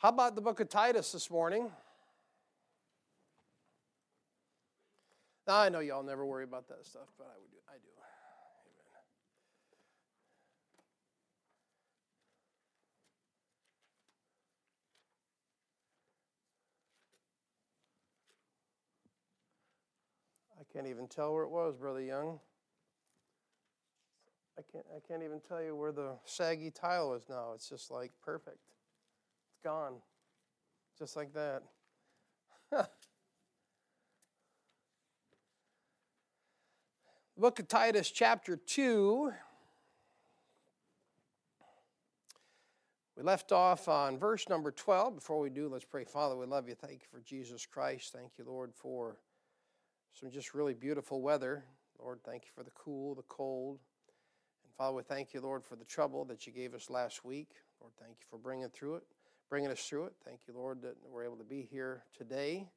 How about the book of Titus this morning? Now, I know y'all never worry about that stuff, but I, would do, I do. Amen. I can't even tell where it was, Brother Young. I can't, I can't even tell you where the saggy tile is now. It's just like perfect gone. Just like that. Book of Titus, chapter 2. We left off on verse number 12. Before we do, let's pray. Father, we love you. Thank you for Jesus Christ. Thank you, Lord, for some just really beautiful weather. Lord, thank you for the cool, the cold. And Father, we thank you, Lord, for the trouble that you gave us last week. Lord, thank you for bringing through it bringing us through it. Thank you, Lord, that we're able to be here today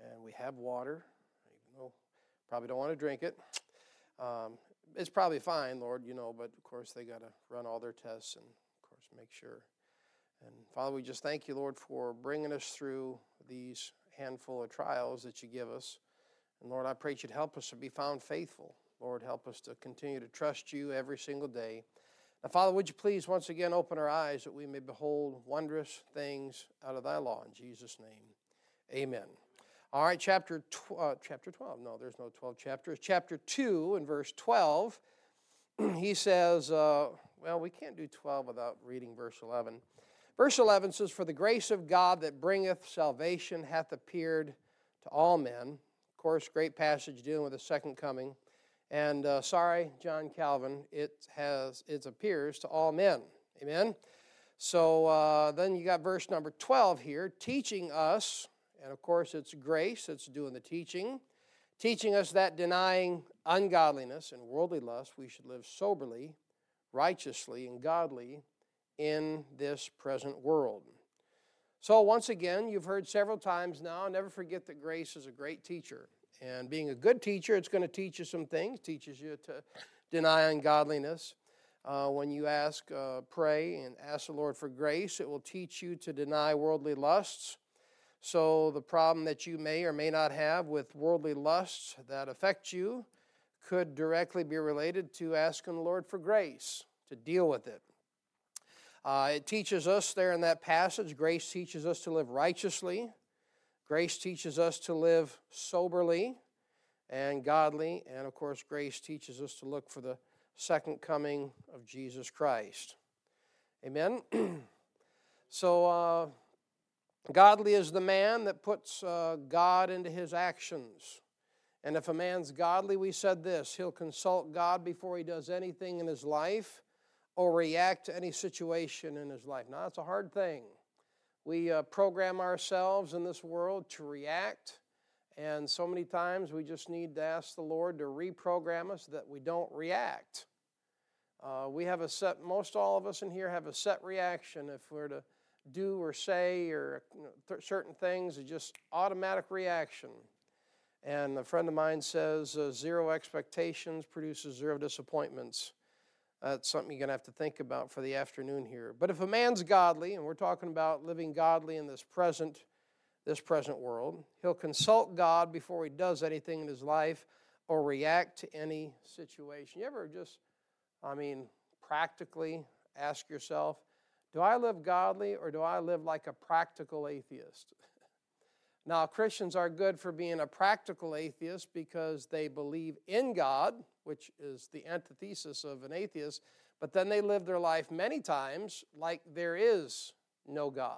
and we have water, even though probably don't want to drink it. Um, it's probably fine, Lord, you know, but of course they got to run all their tests and, of course, make sure. And Father, we just thank you, Lord, for bringing us through these handful of trials that you give us. And Lord, I pray you'd help us to be found faithful. Lord, help us to continue to trust you every single day. Now, Father, would you please once again open our eyes that we may behold wondrous things out of thy law. In Jesus' name, amen. All right, chapter, tw- uh, chapter 12. No, there's no 12 chapters. Chapter 2 and verse 12, he says, uh, well, we can't do 12 without reading verse 11. Verse 11 says, For the grace of God that bringeth salvation hath appeared to all men. Of course, great passage dealing with the second coming. And uh, sorry, John Calvin, it has it appears to all men. Amen. So uh, then you got verse number 12 here, teaching us, and of course it's grace that's doing the teaching, teaching us that denying ungodliness and worldly lust, we should live soberly, righteously, and godly in this present world. So, once again, you've heard several times now, never forget that grace is a great teacher. And being a good teacher, it's going to teach you some things, teaches you to deny ungodliness. Uh, when you ask, uh, pray, and ask the Lord for grace, it will teach you to deny worldly lusts. So, the problem that you may or may not have with worldly lusts that affect you could directly be related to asking the Lord for grace to deal with it. Uh, it teaches us there in that passage, grace teaches us to live righteously. Grace teaches us to live soberly and godly, and of course, grace teaches us to look for the second coming of Jesus Christ. Amen. so, uh, godly is the man that puts uh, God into his actions. And if a man's godly, we said this, he'll consult God before he does anything in his life or react to any situation in his life. Now, that's a hard thing. We uh, program ourselves in this world to react, and so many times we just need to ask the Lord to reprogram us that we don't react. Uh, we have a set, most all of us in here have a set reaction if we're to do or say or you know, th- certain things, it's just automatic reaction. And a friend of mine says uh, zero expectations produces zero disappointments. Uh, That's something you're going to have to think about for the afternoon here. But if a man's godly, and we're talking about living godly in this present, this present world, he'll consult God before he does anything in his life or react to any situation. You ever just, I mean, practically ask yourself, do I live godly or do I live like a practical atheist? now, Christians are good for being a practical atheist because they believe in God, which is the antithesis of an atheist, but then they live their life many times like there is no God.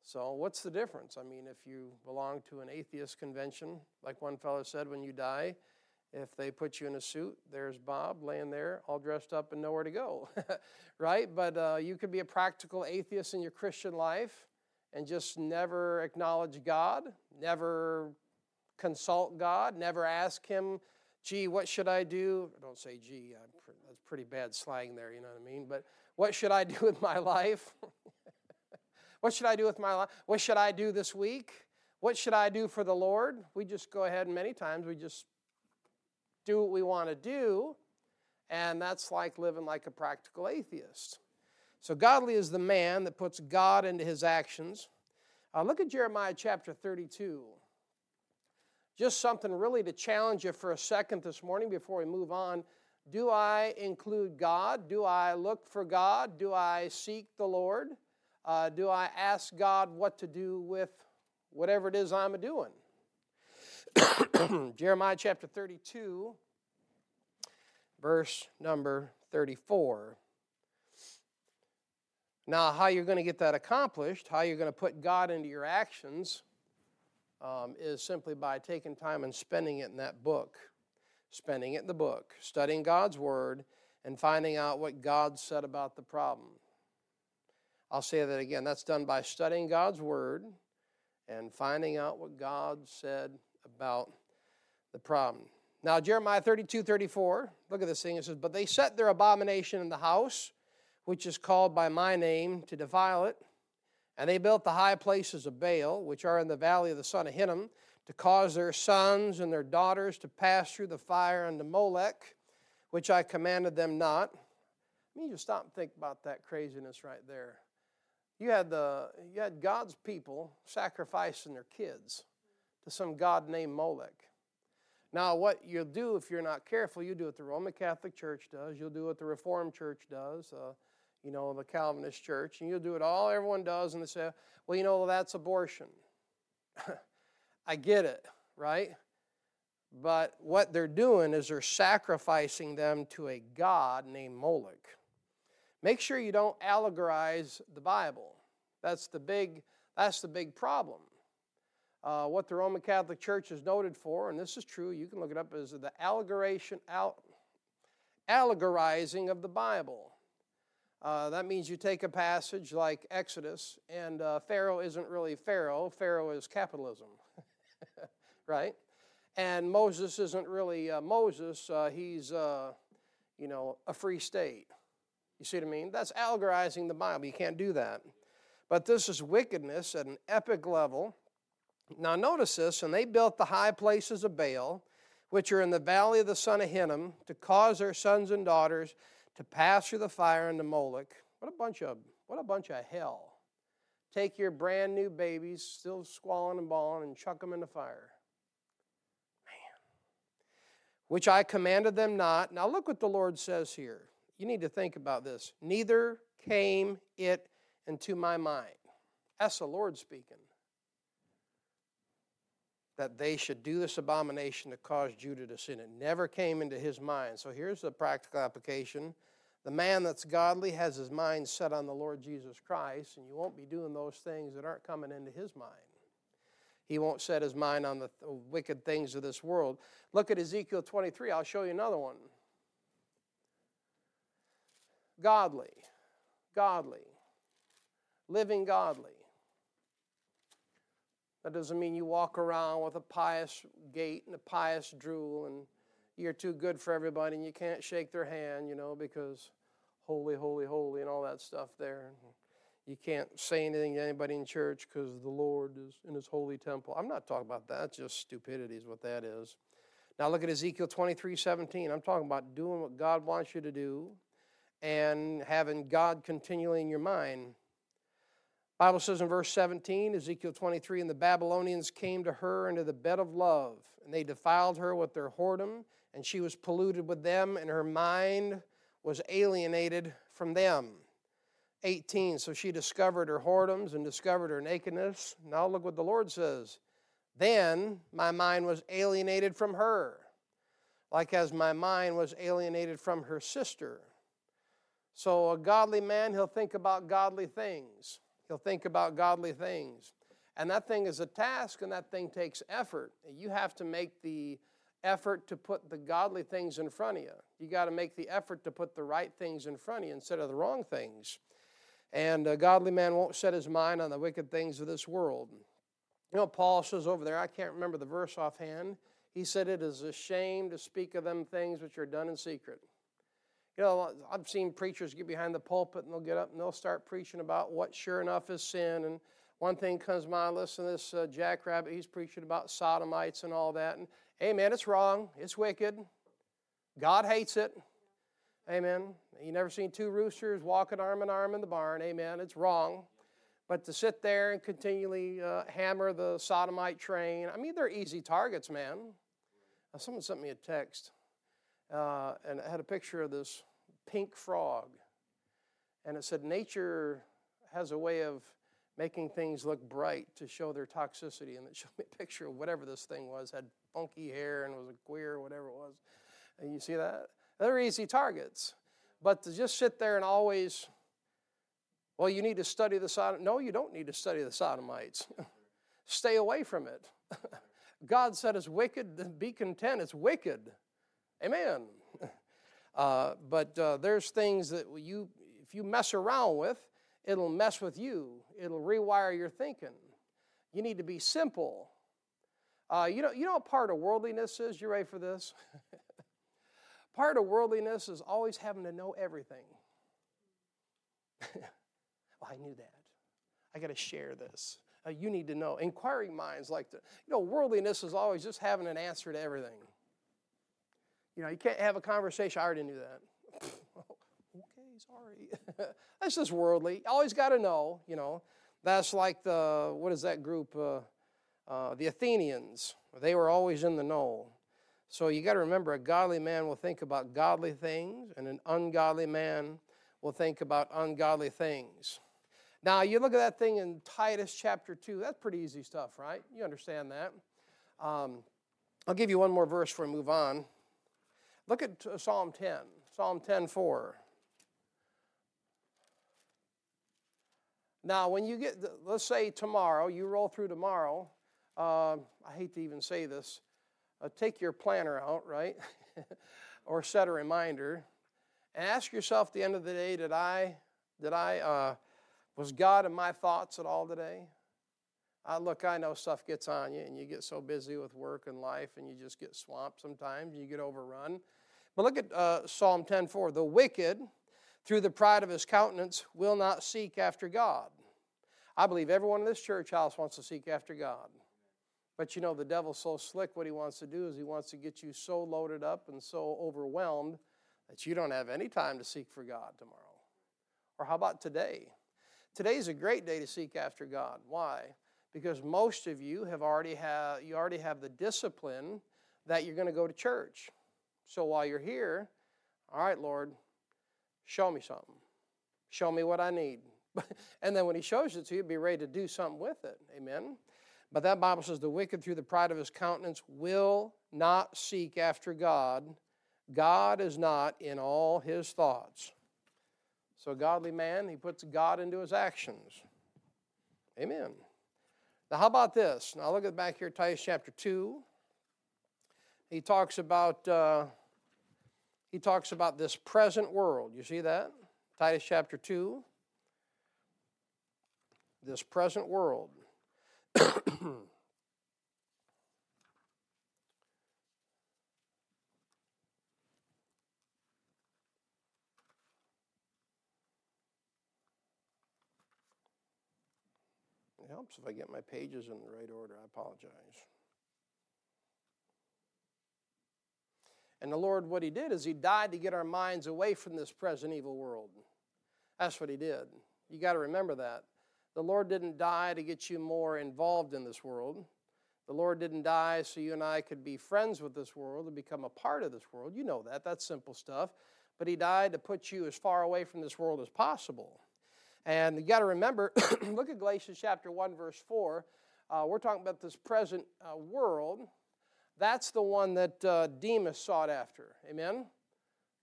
So, what's the difference? I mean, if you belong to an atheist convention, like one fellow said, when you die, if they put you in a suit, there's Bob laying there all dressed up and nowhere to go, right? But uh, you could be a practical atheist in your Christian life and just never acknowledge God, never consult God, never ask Him gee, what should I do? Don't say gee, that's pretty bad slang there, you know what I mean? But what should I do with my life? what should I do with my life? What should I do this week? What should I do for the Lord? We just go ahead and many times we just do what we want to do, and that's like living like a practical atheist. So, godly is the man that puts God into his actions. Uh, look at Jeremiah chapter 32. Just something really to challenge you for a second this morning before we move on. Do I include God? Do I look for God? Do I seek the Lord? Uh, do I ask God what to do with whatever it is I'm doing? Jeremiah chapter 32, verse number 34. Now, how you're going to get that accomplished, how you're going to put God into your actions, um, is simply by taking time and spending it in that book, spending it in the book, studying God's Word, and finding out what God said about the problem. I'll say that again. That's done by studying God's Word and finding out what God said about the problem. Now, Jeremiah 32 34, look at this thing. It says, But they set their abomination in the house, which is called by my name, to defile it. And they built the high places of Baal, which are in the valley of the son of Hinnom, to cause their sons and their daughters to pass through the fire unto Molech, which I commanded them not. I mean, you stop and think about that craziness right there. You had, the, you had God's people sacrificing their kids to some god named Molech. Now, what you'll do if you're not careful, you do what the Roman Catholic Church does, you'll do what the Reformed Church does. Uh, you know, the Calvinist church, and you'll do it all everyone does, and they say, well, you know, that's abortion. I get it, right? But what they're doing is they're sacrificing them to a god named Moloch. Make sure you don't allegorize the Bible. That's the big, that's the big problem. Uh, what the Roman Catholic Church is noted for, and this is true, you can look it up, is the allegoration, out allegorizing of the Bible. Uh, that means you take a passage like Exodus, and uh, Pharaoh isn't really Pharaoh, Pharaoh is capitalism, right? And Moses isn't really uh, Moses, uh, he's, uh, you know, a free state. You see what I mean? That's allegorizing the Bible. You can't do that. But this is wickedness at an epic level. Now, notice this, and they built the high places of Baal, which are in the valley of the son of Hinnom, to cause their sons and daughters to pass through the fire into Moloch. What a bunch of what a bunch of hell. Take your brand new babies, still squalling and bawling, and chuck them in the fire. Man. Which I commanded them not. Now look what the Lord says here. You need to think about this. Neither came it into my mind. That's the Lord speaking. That they should do this abomination to cause Judah to sin. It never came into his mind. So here's the practical application the man that's godly has his mind set on the Lord Jesus Christ, and you won't be doing those things that aren't coming into his mind. He won't set his mind on the th- wicked things of this world. Look at Ezekiel 23. I'll show you another one. Godly, godly, living godly. That doesn't mean you walk around with a pious gait and a pious drool and you're too good for everybody and you can't shake their hand, you know, because holy, holy, holy, and all that stuff there. You can't say anything to anybody in church because the Lord is in his holy temple. I'm not talking about that. Just stupidity is what that is. Now look at Ezekiel 23 17. I'm talking about doing what God wants you to do and having God continually in your mind. Bible says in verse 17, Ezekiel 23, and the Babylonians came to her into the bed of love, and they defiled her with their whoredom and she was polluted with them, and her mind was alienated from them. 18, so she discovered her whoredoms and discovered her nakedness. Now look what the Lord says. Then my mind was alienated from her, like as my mind was alienated from her sister. So a godly man, he'll think about godly things. He'll think about godly things. And that thing is a task, and that thing takes effort. You have to make the effort to put the godly things in front of you. You got to make the effort to put the right things in front of you instead of the wrong things. And a godly man won't set his mind on the wicked things of this world. You know, Paul says over there, I can't remember the verse offhand. He said, It is a shame to speak of them things which are done in secret. You know, I've seen preachers get behind the pulpit and they'll get up and they'll start preaching about what sure enough is sin. And one thing comes to mind, listen to this uh, jackrabbit, he's preaching about sodomites and all that. And Man, it's wrong. It's wicked. God hates it. Amen. You never seen two roosters walking arm in arm in the barn. Amen. It's wrong. But to sit there and continually uh, hammer the sodomite train, I mean, they're easy targets, man. Uh, someone sent me a text, uh, and it had a picture of this pink frog. And it said, Nature has a way of making things look bright to show their toxicity. And it showed me a picture of whatever this thing was, had funky hair and was a queer whatever it was. And you see that? They're easy targets. But to just sit there and always, well, you need to study the Sodom. No, you don't need to study the Sodomites. Stay away from it. God said it's wicked, be content. It's wicked. Amen. Uh, but uh, there's things that you, if you mess around with, it'll mess with you. It'll rewire your thinking. You need to be simple. Uh, you know, you know what part of worldliness is? You ready for this? part of worldliness is always having to know everything. well, I knew that. I got to share this. Uh, you need to know. Inquiring minds like to, you know, worldliness is always just having an answer to everything. You know, you can't have a conversation. I already knew that. okay, sorry. That's just worldly. Always got to know, you know. That's like the, what is that group? Uh, uh, the Athenians. They were always in the know. So you got to remember a godly man will think about godly things, and an ungodly man will think about ungodly things. Now, you look at that thing in Titus chapter 2, that's pretty easy stuff, right? You understand that. Um, I'll give you one more verse before we move on. Look at Psalm 10, Psalm 10 4. Now, when you get, let's say tomorrow, you roll through tomorrow, uh, I hate to even say this, uh, take your planner out, right? or set a reminder and ask yourself at the end of the day, did I, did I, uh, was God in my thoughts at all today? Look, I know stuff gets on you and you get so busy with work and life and you just get swamped sometimes, you get overrun. But look at uh, Psalm 10:4. The wicked, through the pride of his countenance, will not seek after God. I believe everyone in this church house wants to seek after God. But you know, the devil's so slick, what he wants to do is he wants to get you so loaded up and so overwhelmed that you don't have any time to seek for God tomorrow. Or how about today? Today's a great day to seek after God. Why? Because most of you have already have you already have the discipline that you're going to go to church. So while you're here, all right, Lord, show me something. Show me what I need. and then when he shows it to you, be ready to do something with it. Amen. But that Bible says the wicked through the pride of his countenance will not seek after God. God is not in all his thoughts. So, godly man, he puts God into his actions. Amen. Now, how about this? Now, look at back here, Titus chapter 2. He talks about. Uh, he talks about this present world. You see that? Titus chapter 2. This present world. It helps if I get my pages in the right order. I apologize. And the Lord, what He did is He died to get our minds away from this present evil world. That's what He did. You got to remember that. The Lord didn't die to get you more involved in this world. The Lord didn't die so you and I could be friends with this world and become a part of this world. You know that. That's simple stuff. But He died to put you as far away from this world as possible. And you got to remember, look at Galatians chapter 1, verse 4. Uh, we're talking about this present uh, world. That's the one that uh, Demas sought after. Amen?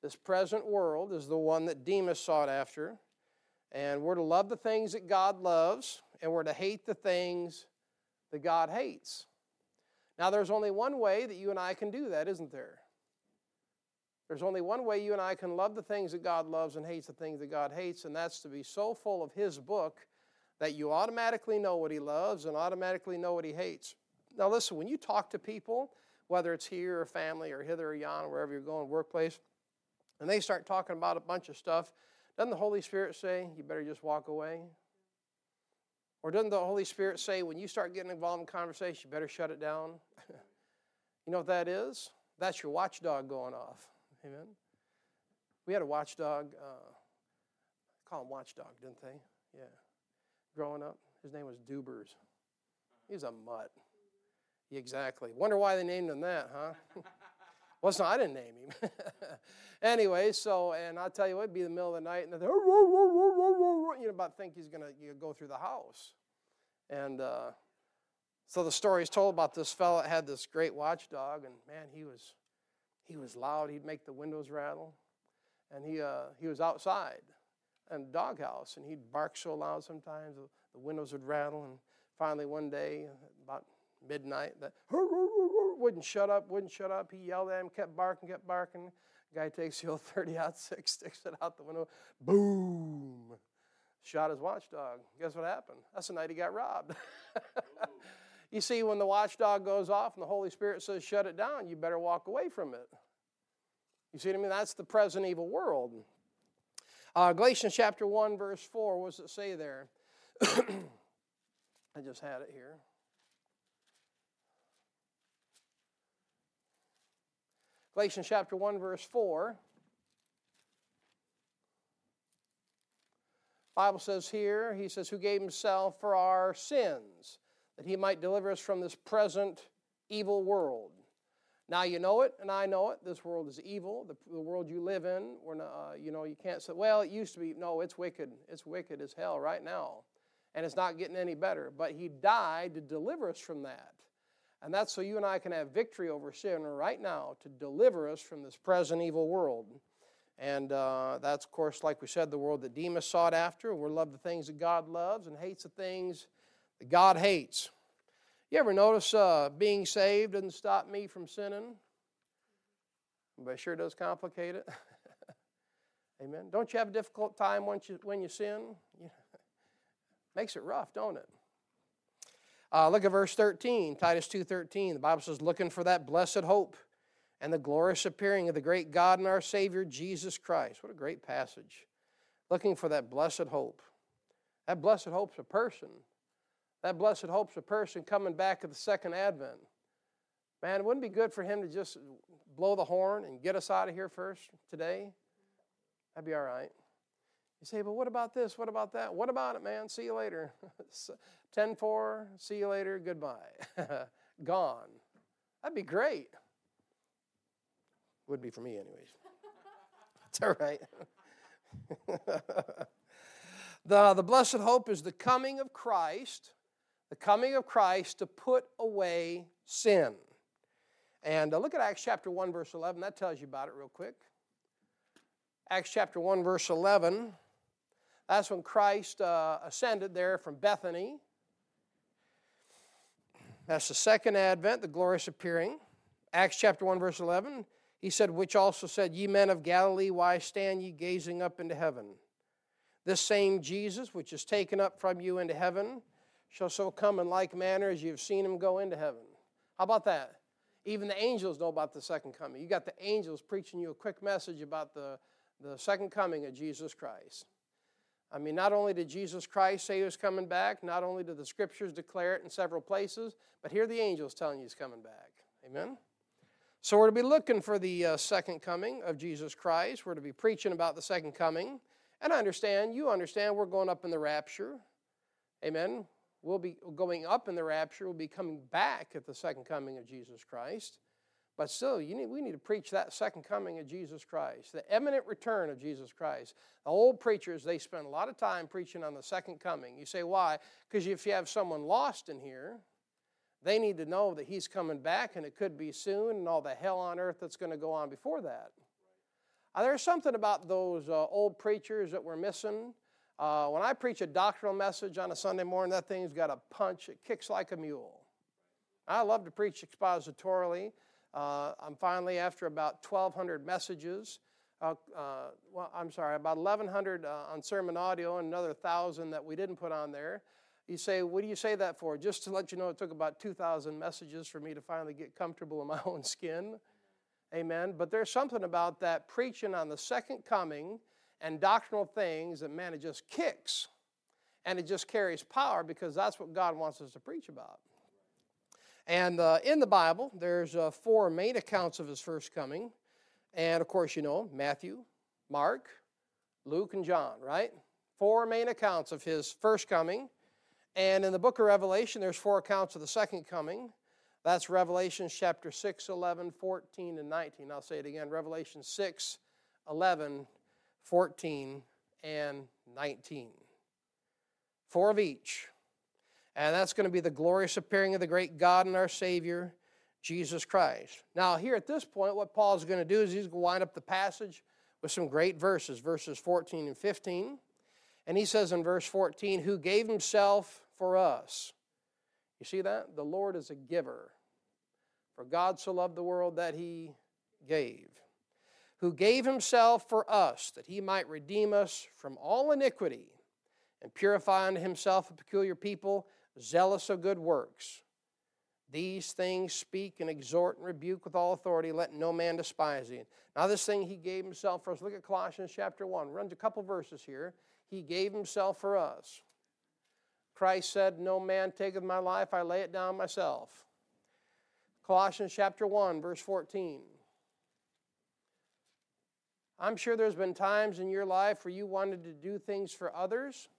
This present world is the one that Demas sought after. And we're to love the things that God loves, and we're to hate the things that God hates. Now, there's only one way that you and I can do that, isn't there? There's only one way you and I can love the things that God loves and hates the things that God hates, and that's to be so full of His book that you automatically know what He loves and automatically know what He hates. Now, listen, when you talk to people, whether it's here or family or hither or yon, wherever you're going, workplace, and they start talking about a bunch of stuff, doesn't the Holy Spirit say you better just walk away? Or doesn't the Holy Spirit say when you start getting involved in conversation, you better shut it down? you know what that is? That's your watchdog going off. Amen. We had a watchdog. Uh, call him watchdog, didn't they? Yeah. Growing up, his name was Dubers. He was a mutt. Exactly. Wonder why they named him that, huh? it's I didn't name him. anyway, so, and I'll tell you what, it'd be the middle of the night, and they're, you know, about think he's going to go through the house. And uh, so the story is told about this fellow that had this great watchdog, and man, he was, he was loud. He'd make the windows rattle. And he, uh, he was outside in the doghouse, and he'd bark so loud sometimes the windows would rattle. And finally, one day, about midnight, that wouldn't shut up, wouldn't shut up. He yelled at him, kept barking, kept barking. Guy takes the old 30 out six, sticks it out the window, boom, shot his watchdog. Guess what happened? That's the night he got robbed. you see, when the watchdog goes off and the Holy Spirit says, shut it down, you better walk away from it. You see what I mean? That's the present evil world. Uh, Galatians chapter 1, verse 4, what does it say there? I just had it here. Galatians chapter 1, verse 4. Bible says here, he says, who gave himself for our sins, that he might deliver us from this present evil world. Now you know it, and I know it. This world is evil. The, the world you live in, we're not, uh, you know, you can't say, well, it used to be. No, it's wicked. It's wicked as hell right now, and it's not getting any better. But he died to deliver us from that. And that's so you and I can have victory over sin right now to deliver us from this present evil world. And uh, that's, of course, like we said, the world that Demas sought after. We love the things that God loves and hates the things that God hates. You ever notice uh, being saved doesn't stop me from sinning? But it sure does complicate it. Amen. Don't you have a difficult time once you, when you sin? Makes it rough, don't it? Uh, look at verse 13, Titus 2.13. The Bible says, looking for that blessed hope and the glorious appearing of the great God and our Savior, Jesus Christ. What a great passage. Looking for that blessed hope. That blessed hope's a person. That blessed hope's a person coming back at the second advent. Man, it wouldn't be good for him to just blow the horn and get us out of here first today? That'd be all right. You say, but what about this? What about that? What about it, man? See you later. 10 4, see you later, goodbye. Gone. That'd be great. Would be for me, anyways. It's all right. the, the blessed hope is the coming of Christ, the coming of Christ to put away sin. And uh, look at Acts chapter 1, verse 11. That tells you about it real quick. Acts chapter 1, verse 11. That's when Christ uh, ascended there from Bethany. That's the second advent, the glorious appearing. Acts chapter 1, verse 11. He said, Which also said, Ye men of Galilee, why stand ye gazing up into heaven? This same Jesus, which is taken up from you into heaven, shall so come in like manner as you have seen him go into heaven. How about that? Even the angels know about the second coming. You got the angels preaching you a quick message about the, the second coming of Jesus Christ. I mean, not only did Jesus Christ say he was coming back, not only did the scriptures declare it in several places, but here the angels telling you he's coming back. Amen? So we're to be looking for the uh, second coming of Jesus Christ. We're to be preaching about the second coming. And I understand, you understand, we're going up in the rapture. Amen? We'll be going up in the rapture. We'll be coming back at the second coming of Jesus Christ. But still, need, we need to preach that second coming of Jesus Christ, the imminent return of Jesus Christ. The old preachers, they spend a lot of time preaching on the second coming. You say, why? Because if you have someone lost in here, they need to know that he's coming back and it could be soon and all the hell on earth that's going to go on before that. Uh, there's something about those uh, old preachers that we're missing. Uh, when I preach a doctrinal message on a Sunday morning, that thing's got a punch. It kicks like a mule. I love to preach expositorily. Uh, I'm finally, after about 1,200 messages, uh, uh, well, I'm sorry, about 1,100 uh, on sermon audio and another 1,000 that we didn't put on there. You say, what do you say that for? Just to let you know, it took about 2,000 messages for me to finally get comfortable in my own skin. Amen. But there's something about that preaching on the second coming and doctrinal things that, man, it just kicks. And it just carries power because that's what God wants us to preach about. And uh, in the Bible, there's uh, four main accounts of his first coming. And of course, you know Matthew, Mark, Luke, and John, right? Four main accounts of his first coming. And in the book of Revelation, there's four accounts of the second coming. That's Revelation chapter 6, 11, 14, and 19. I'll say it again Revelation 6, 11, 14, and 19. Four of each. And that's going to be the glorious appearing of the great God and our Savior, Jesus Christ. Now, here at this point, what Paul's going to do is he's going to wind up the passage with some great verses, verses 14 and 15. And he says in verse 14, Who gave himself for us. You see that? The Lord is a giver. For God so loved the world that he gave. Who gave himself for us, that he might redeem us from all iniquity and purify unto himself a peculiar people, zealous of good works. These things speak and exhort and rebuke with all authority. Let no man despise thee. Now, this thing he gave himself for us. Look at Colossians chapter 1. Runs a couple verses here. He gave himself for us. Christ said, No man taketh my life, I lay it down myself. Colossians chapter 1, verse 14. I'm sure there's been times in your life where you wanted to do things for others,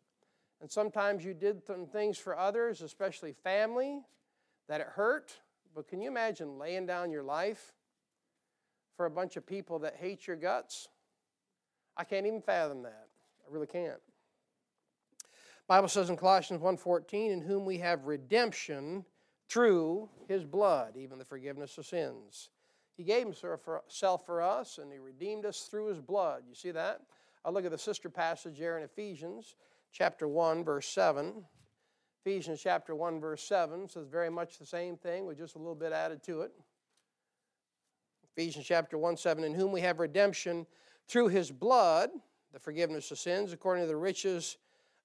and sometimes you did some things for others, especially family, that it hurt. But can you imagine laying down your life for a bunch of people that hate your guts? I can't even fathom that. I really can't. Bible says in Colossians 1:14, in whom we have redemption through his blood, even the forgiveness of sins. He gave himself for us and he redeemed us through his blood. You see that? I look at the sister passage there in Ephesians chapter 1, verse 7. Ephesians chapter 1, verse 7 says very much the same thing with just a little bit added to it. Ephesians chapter 1, 7, in whom we have redemption through his blood, the forgiveness of sins, according to the riches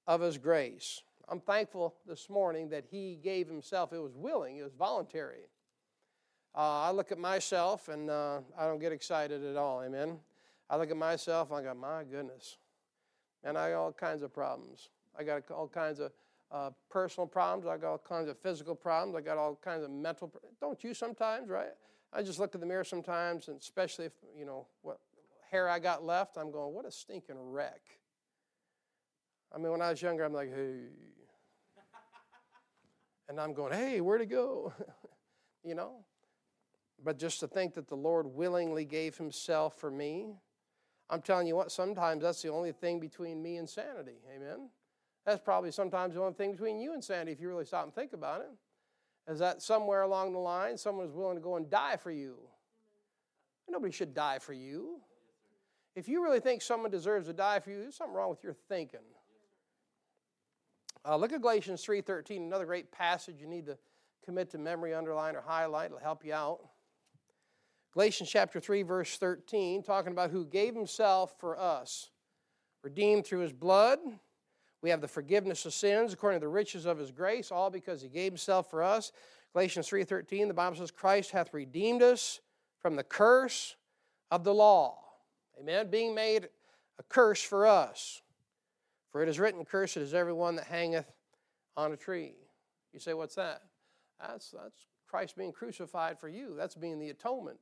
of his grace. I'm thankful this morning that he gave himself. It was willing, it was voluntary. Uh, I look at myself and uh, I don't get excited at all. Amen. I look at myself I go, my goodness, and I got all kinds of problems. I got all kinds of uh, personal problems. I got all kinds of physical problems. I got all kinds of mental. Don't you sometimes, right? I just look in the mirror sometimes, and especially if you know what hair I got left, I'm going, what a stinking wreck. I mean, when I was younger, I'm like, hey, and I'm going, hey, where'd it go? you know. But just to think that the Lord willingly gave Himself for me, I'm telling you what, sometimes that's the only thing between me and sanity. Amen. That's probably sometimes the only thing between you and sanity if you really stop and think about it. Is that somewhere along the line someone is willing to go and die for you? Nobody should die for you. If you really think someone deserves to die for you, there's something wrong with your thinking. Uh, look at Galatians 3.13, another great passage you need to commit to memory, underline, or highlight. It'll help you out. Galatians chapter 3, verse 13, talking about who gave himself for us, redeemed through his blood. We have the forgiveness of sins according to the riches of his grace, all because he gave himself for us. Galatians 3:13, the Bible says, Christ hath redeemed us from the curse of the law. Amen. Being made a curse for us. For it is written, Cursed is everyone that hangeth on a tree. You say, What's that? That's, that's Christ being crucified for you. That's being the atonement.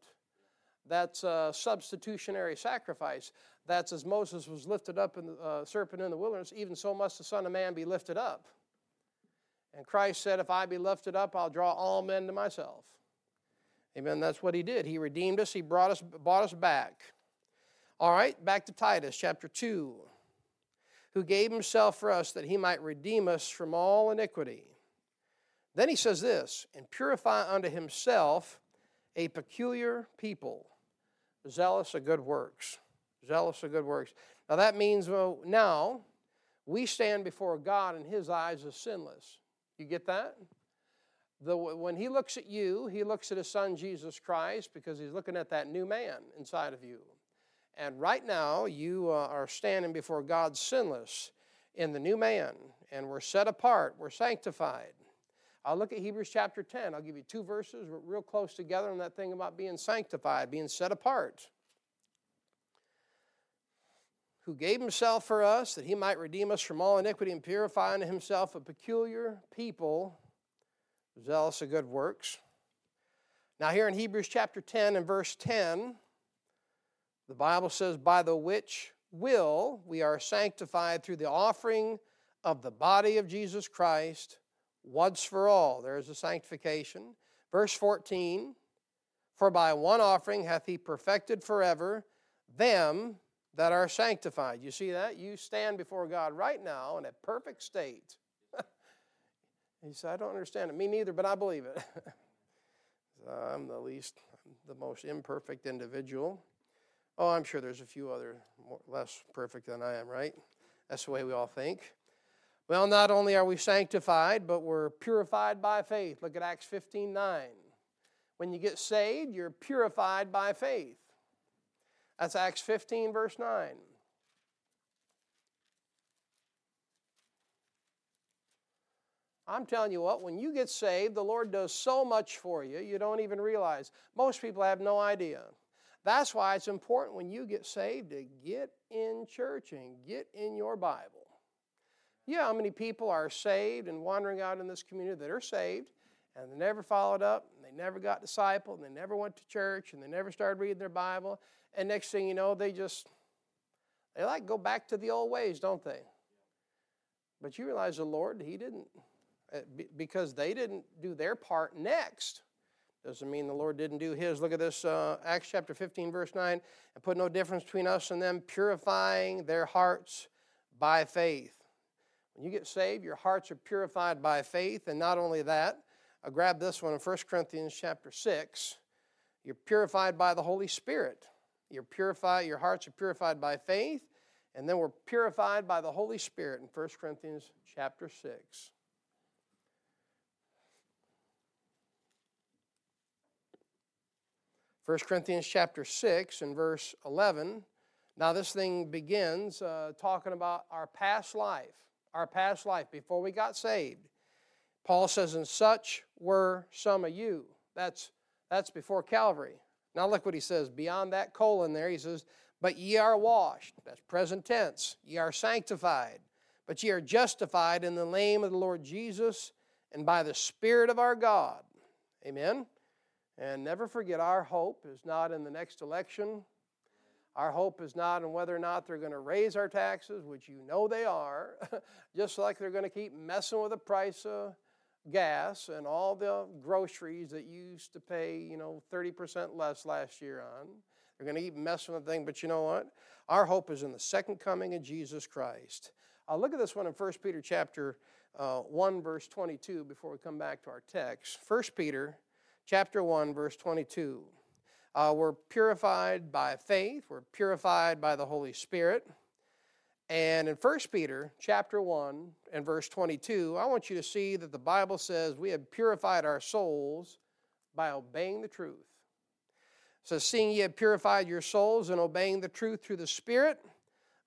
That's a substitutionary sacrifice. That's as Moses was lifted up in the uh, serpent in the wilderness, even so must the Son of Man be lifted up. And Christ said, If I be lifted up, I'll draw all men to myself. Amen. That's what he did. He redeemed us, he brought us, bought us back. All right, back to Titus chapter 2. Who gave himself for us that he might redeem us from all iniquity. Then he says this, and purify unto himself a peculiar people, zealous of good works. Zealous of good works. Now that means, well, now we stand before God in His eyes as sinless. You get that? The, when He looks at you, He looks at His Son Jesus Christ because He's looking at that new man inside of you. And right now, you uh, are standing before God sinless in the new man, and we're set apart, we're sanctified. I'll look at Hebrews chapter 10. I'll give you two verses real close together on that thing about being sanctified, being set apart. Who gave himself for us that he might redeem us from all iniquity and purify unto himself a peculiar people, zealous of good works. Now, here in Hebrews chapter 10 and verse 10, The Bible says, by the which will we are sanctified through the offering of the body of Jesus Christ once for all. There's a sanctification. Verse 14 For by one offering hath he perfected forever them that are sanctified. You see that? You stand before God right now in a perfect state. he said, I don't understand it. Me neither, but I believe it. I'm the least, the most imperfect individual. Oh, I'm sure there's a few other more, less perfect than I am, right? That's the way we all think. Well, not only are we sanctified, but we're purified by faith. Look at Acts 15 9. When you get saved, you're purified by faith. That's Acts 15, verse 9. I'm telling you what, when you get saved, the Lord does so much for you, you don't even realize. Most people have no idea. That's why it's important when you get saved to get in church and get in your Bible. Yeah, how many people are saved and wandering out in this community that are saved and they never followed up and they never got discipled and they never went to church and they never started reading their Bible and next thing you know, they just, they like go back to the old ways, don't they? But you realize the Lord, He didn't, uh, because they didn't do their part next. Doesn't mean the Lord didn't do His. Look at this, uh, Acts chapter 15, verse 9. And put no difference between us and them, purifying their hearts by faith. When you get saved, your hearts are purified by faith. And not only that, I grab this one in 1 Corinthians chapter 6. You're purified by the Holy Spirit. You're purified, your hearts are purified by faith, and then we're purified by the Holy Spirit in 1 Corinthians chapter 6. First Corinthians chapter 6 and verse 11. Now, this thing begins uh, talking about our past life, our past life before we got saved. Paul says, And such were some of you. That's, that's before Calvary. Now look what he says. Beyond that colon there, he says, But ye are washed. That's present tense. Ye are sanctified. But ye are justified in the name of the Lord Jesus and by the Spirit of our God. Amen. And never forget, our hope is not in the next election. Our hope is not in whether or not they're going to raise our taxes, which you know they are, just like they're going to keep messing with the price of gas and all the groceries that you used to pay, you know, 30% less last year on. They're going to keep messing with the thing, but you know what? Our hope is in the second coming of Jesus Christ. Uh, look at this one in 1 Peter chapter uh, 1, verse 22, before we come back to our text. 1 Peter chapter 1, verse 22. Uh, we're purified by faith, we're purified by the Holy Spirit. And in 1 Peter chapter 1 and verse 22, I want you to see that the Bible says we have purified our souls by obeying the truth. Says, Seeing ye have purified your souls and obeying the truth through the Spirit,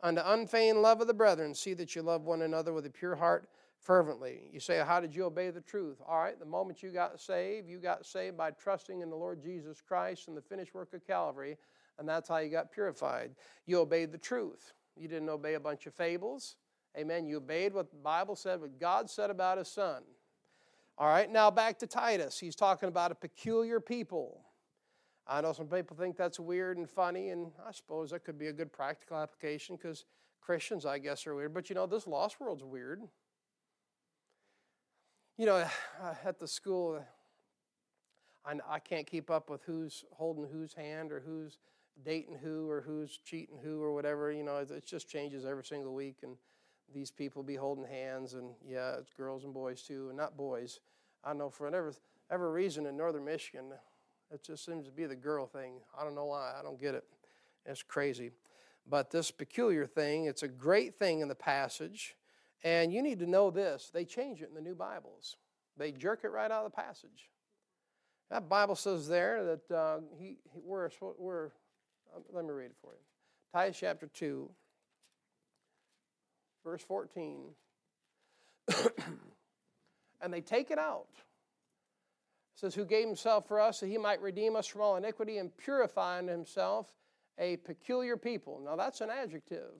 unto unfeigned love of the brethren, see that you love one another with a pure heart fervently. You say, How did you obey the truth? All right, the moment you got saved, you got saved by trusting in the Lord Jesus Christ and the finished work of Calvary, and that's how you got purified. You obeyed the truth. You didn't obey a bunch of fables. Amen. You obeyed what the Bible said, what God said about his son. All right, now back to Titus. He's talking about a peculiar people. I know some people think that's weird and funny, and I suppose that could be a good practical application because Christians, I guess, are weird. But you know, this lost world's weird. You know, at the school, I can't keep up with who's holding whose hand or who's dating who or who's cheating who or whatever. You know, it just changes every single week, and these people be holding hands, and yeah, it's girls and boys too, and not boys. I know for whatever every reason in northern Michigan, it just seems to be the girl thing. I don't know why. I don't get it. It's crazy. But this peculiar thing, it's a great thing in the passage. And you need to know this. They change it in the new Bibles. They jerk it right out of the passage. That Bible says there that uh, he, we're, we're um, let me read it for you. Titus chapter 2, verse 14. and they take it out. It says, Who gave himself for us that he might redeem us from all iniquity and purify unto himself a peculiar people. Now that's an adjective.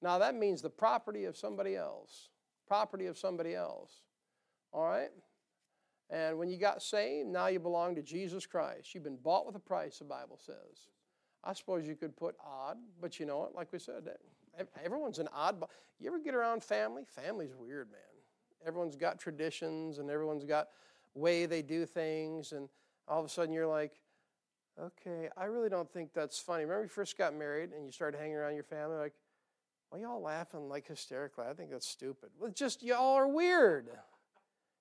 Now that means the property of somebody else. Property of somebody else. All right? And when you got saved, now you belong to Jesus Christ. You've been bought with a price, the Bible says. I suppose you could put odd, but you know what? Like we said, everyone's an odd. You ever get around family? Family's weird, man. Everyone's got traditions and everyone's got way they do things, and all of a sudden you're like, okay, I really don't think that's funny. Remember you first got married and you started hanging around your family, like, why y'all laughing like hysterically? I think that's stupid. Well, just y'all are weird.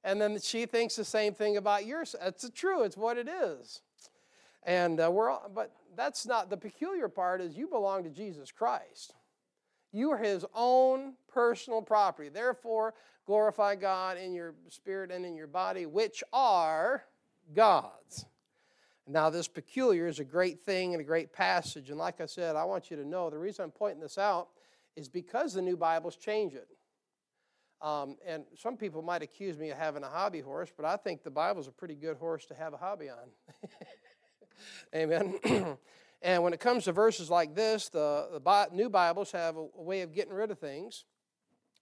And then she thinks the same thing about yours. It's true. It's what it is. And uh, we're all, but that's not the peculiar part. Is you belong to Jesus Christ. You are His own personal property. Therefore, glorify God in your spirit and in your body, which are God's. Now, this peculiar is a great thing and a great passage. And like I said, I want you to know the reason I'm pointing this out is because the new Bibles change it. Um, and some people might accuse me of having a hobby horse, but I think the Bible's a pretty good horse to have a hobby on. Amen. and when it comes to verses like this, the, the new Bibles have a, a, way of getting rid of things.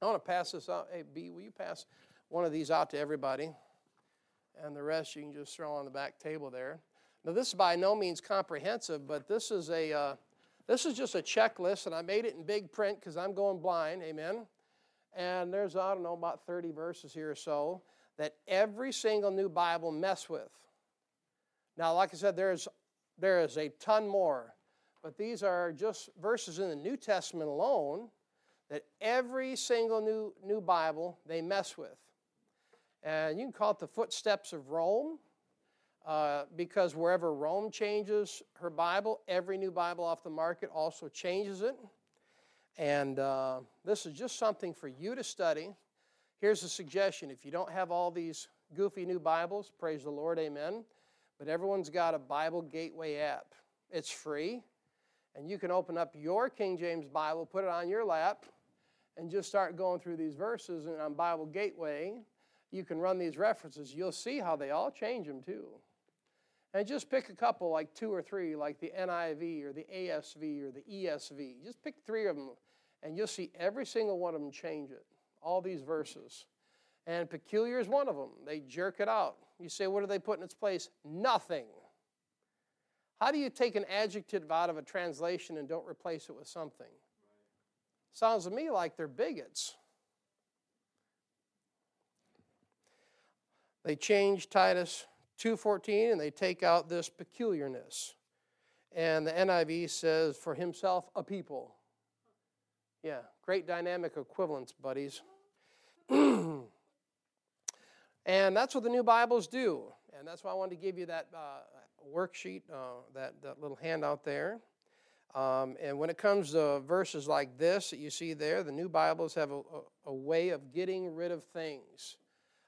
I want to pass this out. Hey, B, will you pass one of these out to everybody? And the rest you can just throw on the back table there. Now, this is by no means comprehensive, but this is a uh, this is just a checklist, and I made it in big print because I'm going blind. Amen. And there's I don't know about 30 verses here or so that every single new Bible mess with. Now, like I said, there's, there is a ton more, but these are just verses in the New Testament alone that every single new, new Bible they mess with. And you can call it the footsteps of Rome, uh, because wherever Rome changes her Bible, every new Bible off the market also changes it. And uh, this is just something for you to study. Here's a suggestion if you don't have all these goofy new Bibles, praise the Lord, amen. But everyone's got a Bible Gateway app. It's free, and you can open up your King James Bible, put it on your lap, and just start going through these verses. And on Bible Gateway, you can run these references. You'll see how they all change them too. And just pick a couple, like two or three, like the NIV or the ASV or the ESV. Just pick three of them, and you'll see every single one of them change it. All these verses. And peculiar is one of them. They jerk it out. You say, what do they put in its place? Nothing. How do you take an adjective out of a translation and don't replace it with something? Sounds to me like they're bigots. They change Titus 2:14 and they take out this peculiarness. And the NIV says for himself a people. Yeah, great dynamic equivalence, buddies. And that's what the new Bibles do. And that's why I wanted to give you that uh, worksheet, uh, that, that little handout there. Um, and when it comes to verses like this that you see there, the new Bibles have a, a, a way of getting rid of things.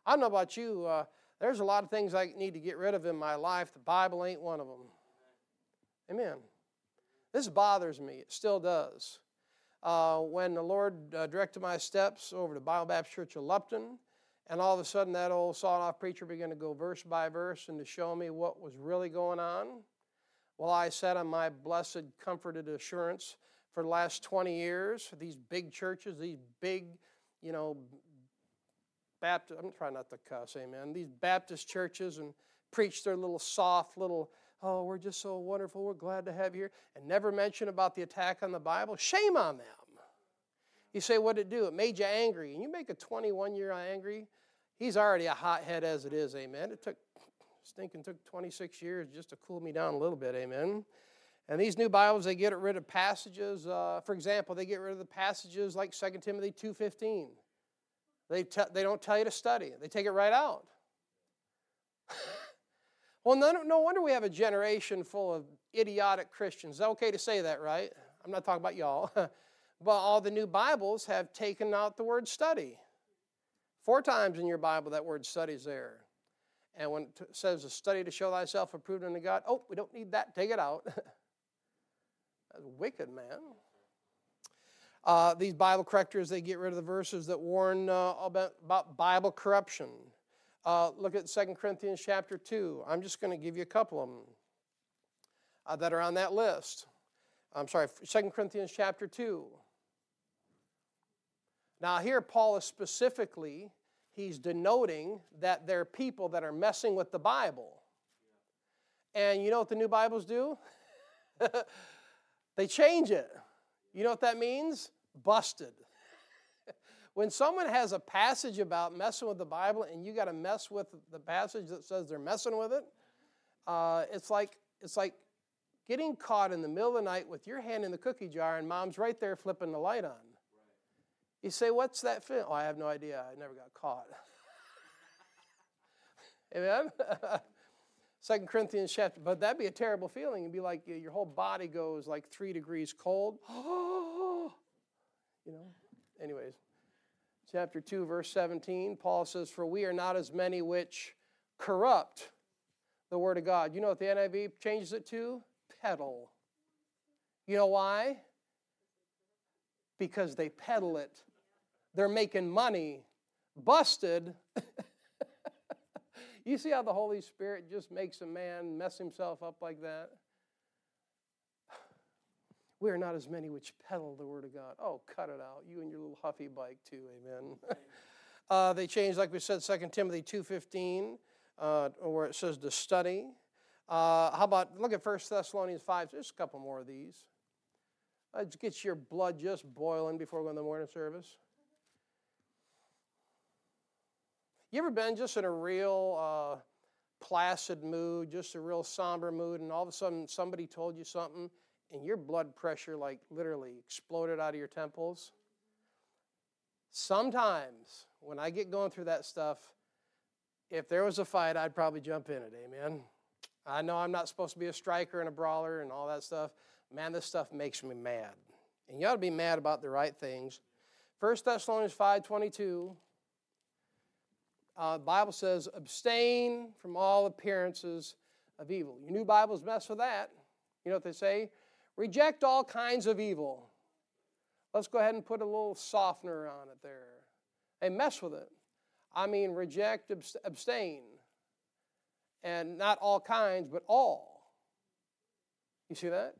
I don't know about you, uh, there's a lot of things I need to get rid of in my life. The Bible ain't one of them. Amen. This bothers me, it still does. Uh, when the Lord uh, directed my steps over to Bible Baptist Church of Lupton, and all of a sudden, that old sawed off preacher began to go verse by verse and to show me what was really going on. Well, I sat on my blessed, comforted assurance for the last 20 years. These big churches, these big, you know, Baptist, I'm trying not to cuss, amen. These Baptist churches and preach their little soft little, oh, we're just so wonderful, we're glad to have you here, and never mention about the attack on the Bible. Shame on them. You say, what did it do? It made you angry. And you make a 21 year angry, he's already a hothead as it is, amen. It took, stinking took 26 years just to cool me down a little bit, amen. And these new Bibles, they get rid of passages. Uh, for example, they get rid of the passages like 2 Timothy 2.15. They, te- they don't tell you to study. They take it right out. well, no, no wonder we have a generation full of idiotic Christians. Is that okay to say that, right? I'm not talking about y'all. but all the new Bibles have taken out the word study. Four times in your Bible, that word study is there. And when it says a study to show thyself approved unto God, oh, we don't need that, take it out. That's wicked, man. Uh, these Bible correctors, they get rid of the verses that warn uh, about, about, Bible corruption. Uh, look at 2 Corinthians chapter 2. I'm just going to give you a couple of them uh, that are on that list. I'm sorry, 2 Corinthians chapter 2. Now, here Paul is specifically he's denoting that there are people that are messing with the Bible. And you know what the new Bibles do? They change it. You know what that means? Busted. when someone has a passage about messing with the Bible and you got to mess with the passage that says they're messing with it, uh, it's like it's like getting caught in the middle of the night with your hand in the cookie jar and mom's right there flipping the light on. You say, What's that film? Oh, I have no idea. I never got caught. Amen? Second Corinthians chapter, but that'd be a terrible feeling. It'd be like your whole body goes like three degrees cold. you know? Anyways, chapter 2, verse 17, Paul says, For we are not as many which corrupt the word of God. You know what the NIV changes it to? Peddle. You know why? Because they peddle it. They're making money. Busted. you see how the Holy Spirit just makes a man mess himself up like that? We are not as many which peddle the word of God. Oh, cut it out. You and your little huffy bike too, amen. uh, they changed, like we said, 2 Timothy 2.15, uh, where it says to study. Uh, how about, look at 1 Thessalonians 5. There's a couple more of these. Uh, get your blood just boiling before going to the morning service. You ever been just in a real uh, placid mood, just a real somber mood, and all of a sudden somebody told you something and your blood pressure like literally exploded out of your temples? Sometimes when I get going through that stuff, if there was a fight, I'd probably jump in it. Amen. I know I'm not supposed to be a striker and a brawler and all that stuff. Man, this stuff makes me mad. And you ought to be mad about the right things. 1 Thessalonians 5.22, uh, the Bible says, abstain from all appearances of evil. Your new Bibles mess with that. You know what they say? Reject all kinds of evil. Let's go ahead and put a little softener on it there. Hey, mess with it. I mean, reject, abstain. And not all kinds, but all. You see that?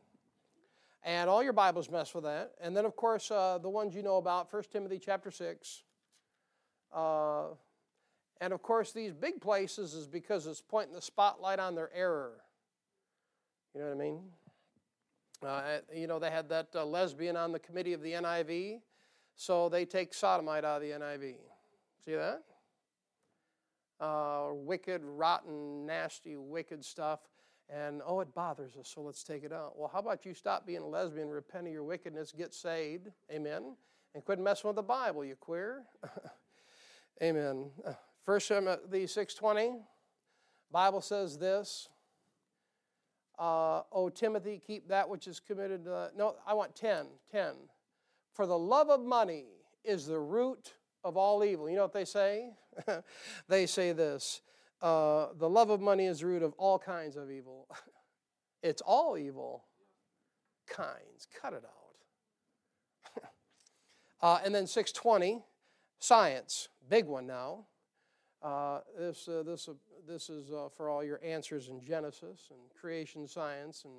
And all your Bibles mess with that. And then, of course, uh, the ones you know about, 1 Timothy chapter 6. Uh, and of course, these big places is because it's pointing the spotlight on their error. You know what I mean? Uh, you know, they had that uh, lesbian on the committee of the NIV, so they take sodomite out of the NIV. See that? Uh, wicked, rotten, nasty, wicked stuff. And oh, it bothers us, so let's take it out. Well, how about you stop being a lesbian, repent of your wickedness, get saved, amen, and quit messing with the Bible, you queer. amen. First Timothy 6.20, Bible says this, uh, O Timothy, keep that which is committed. Uh, no, I want 10. 10. For the love of money is the root of all evil. You know what they say? they say this uh, the love of money is the root of all kinds of evil. it's all evil kinds. Cut it out. uh, and then 620, science. Big one now. Uh, this, uh, this, uh, this is uh, for all your answers in Genesis and creation science and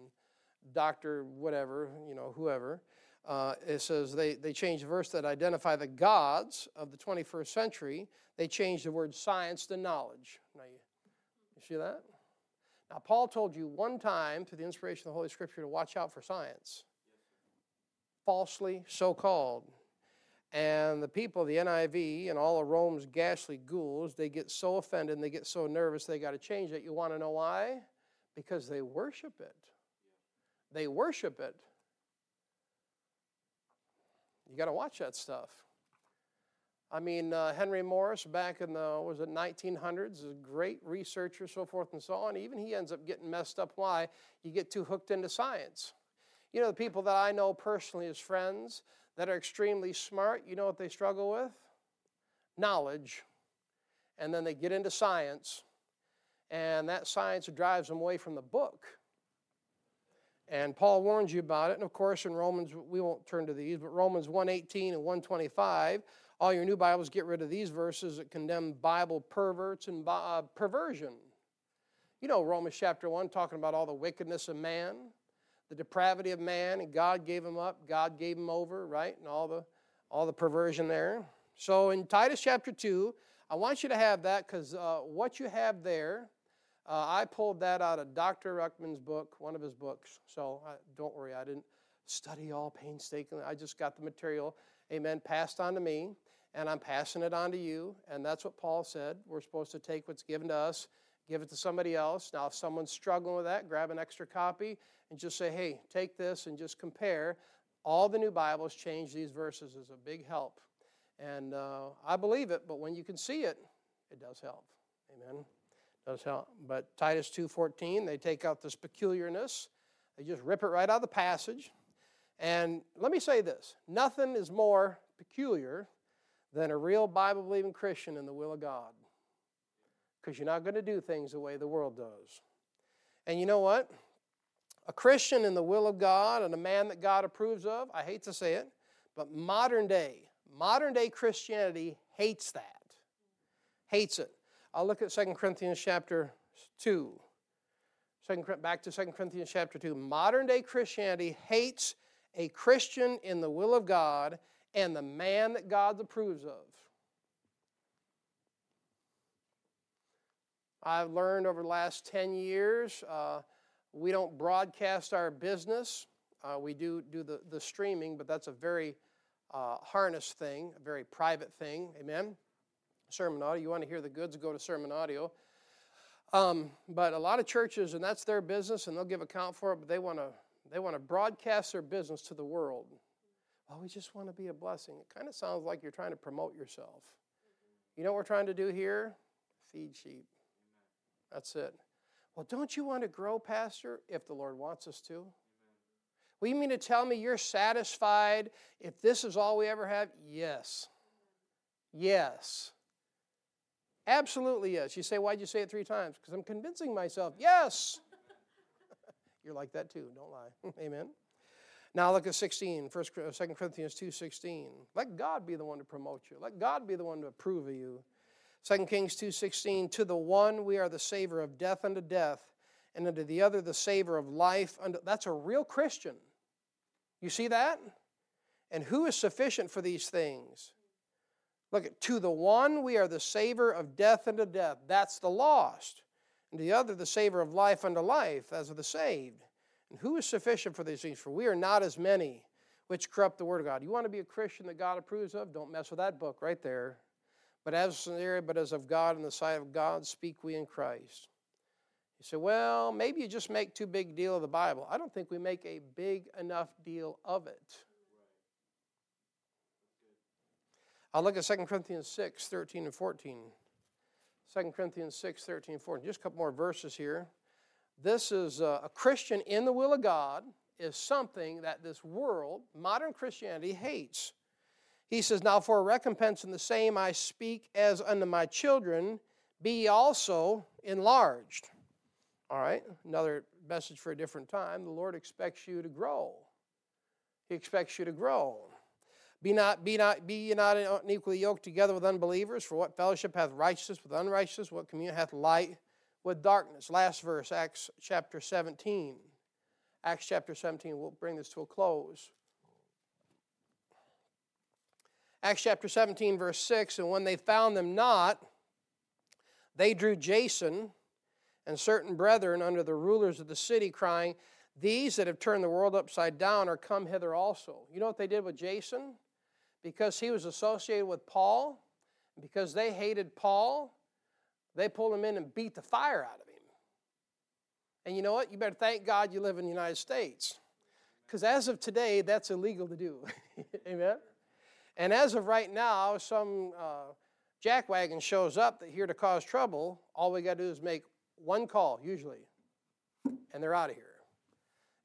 Dr. whatever, you know, whoever. Uh, it says they, they changed the verse that identify the gods of the 21st century. They changed the word science to knowledge. Now, you, you see that? Now, Paul told you one time through the inspiration of the Holy Scripture to watch out for science. Falsely so called. And the people the NIV and all of Rome's ghastly ghouls, they get so offended and they get so nervous they got to change it. You want to know why? Because they worship it. They worship it. You got to watch that stuff. I mean, uh, Henry Morris back in the was it 1900s is a great researcher, so forth and so on. Even he ends up getting messed up. Why? You get too hooked into science. You know, the people that I know personally as friends, that are extremely smart, you know what they struggle with? Knowledge. And then they get into science, and that science drives them away from the book. And Paul warns you about it. And of course, in Romans, we won't turn to these, but Romans 118 and 125, all your new Bibles get rid of these verses that condemn Bible perverts and uh, perversion. You know, Romans chapter 1 talking about all the wickedness of man the depravity of man, and God gave him up, God gave him over, right? And all the all the perversion there. So in Titus chapter 2, I want you to have that because uh, what you have there, uh, I pulled that out of Dr. Ruckman's book, one of his books. So uh, don't worry, I didn't study all painstakingly. I just got the material, amen, passed on to me, and I'm passing it on to you. And that's what Paul said. We're supposed to take what's given to us, give it to somebody else. Now, if someone's struggling with that, grab an extra copy and just say, hey, take this and just compare. All the new Bibles change these verses is a big help. And uh, I believe it, but when you can see it, it does help. Amen. It does help. But Titus 2.14, they take out this peculiarness. They just rip it right out of the passage. And let me say this nothing is more peculiar than a real Bible believing Christian in the will of God. Because you're not going to do things the way the world does. And you know what? A Christian in the will of God and a man that God approves of, I hate to say it, but modern day, modern day Christianity hates that. Hates it. I'll look at 2 Corinthians chapter 2. Second, back to 2 Corinthians chapter 2. Modern day Christianity hates a Christian in the will of God and the man that God approves of. I've learned over the last 10 years uh, we don't broadcast our business. Uh, we do do the, the streaming, but that's a very uh, harness thing, a very private thing. Amen? Sermon audio. You want to hear the goods, go to sermon audio. Um, but a lot of churches, and that's their business, and they'll give account for it, but they want to they want to broadcast their business to the world. Well, we just want to be a blessing. It kind of sounds like you're trying to promote yourself. You know what we're trying to do here? Feed sheep. That's it. Well, don't you want to grow, Pastor, if the Lord wants us to? Well, you mean to tell me you're satisfied if this is all we ever have? Yes. Yes. Absolutely yes. You say, why'd you say it three times? Because I'm convincing myself, yes. You're like that too, don't lie. Amen. Now look at 16, 1, 2 uh, Corinthians 2.16. Let God be the one to promote you. Let God be the one to approve of you. 2 Kings 2.16, To the one we are the savor of death unto death, and unto the other the savor of life. Unto, that's a real Christian. You see that? And who is sufficient for these things? Look at, to the one we are the savor of death unto death. That's the lost and the other the savor of life unto life, as of the saved. And who is sufficient for these things? For we are not as many which corrupt the word of God. You want to be a Christian that God approves of? Don't mess with that book right there. But as but as of God in the sight of God, speak we in Christ. You say, well, maybe you just make too big deal of the Bible. I don't think we make a big enough deal of it. I'll look at 2 Corinthians 6, 13 and 14. 2 Corinthians 6, 13, 14. Just a couple more verses here. This is a, a Christian in the will of God is something that this world, modern Christianity, hates. He says, Now for a recompense in the same I speak as unto my children, be also enlarged. All right, another message for a different time. The Lord expects you to grow. He expects you to grow. Be not, be not, be ye not unequally yoked together with unbelievers. For what fellowship hath righteousness with unrighteousness? What communion hath light with darkness? Last verse, Acts chapter 17. Acts chapter 17. We'll bring this to a close. Acts chapter 17, verse 6. And when they found them not, they drew Jason and certain brethren under the rulers of the city, crying, These that have turned the world upside down are come hither also. You know what they did with Jason? because he was associated with Paul, because they hated Paul, they pulled him in and beat the fire out of him. And you know what? You better thank God you live in the United States. Because as of today, that's illegal to do. Amen? And as of right now, some uh, jackwagon shows up that here to cause trouble. All we got to do is make one call, usually, and they're out of here.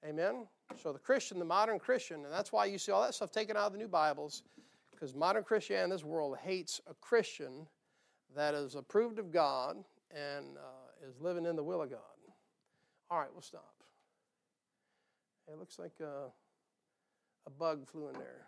Amen? So the Christian, the modern Christian, and that's why you see all that stuff taken out of the new Bibles because modern Christianity this world hates a Christian that is approved of God and uh, is living in the will of God. All right, we'll stop. It looks like uh, a bug flew in there.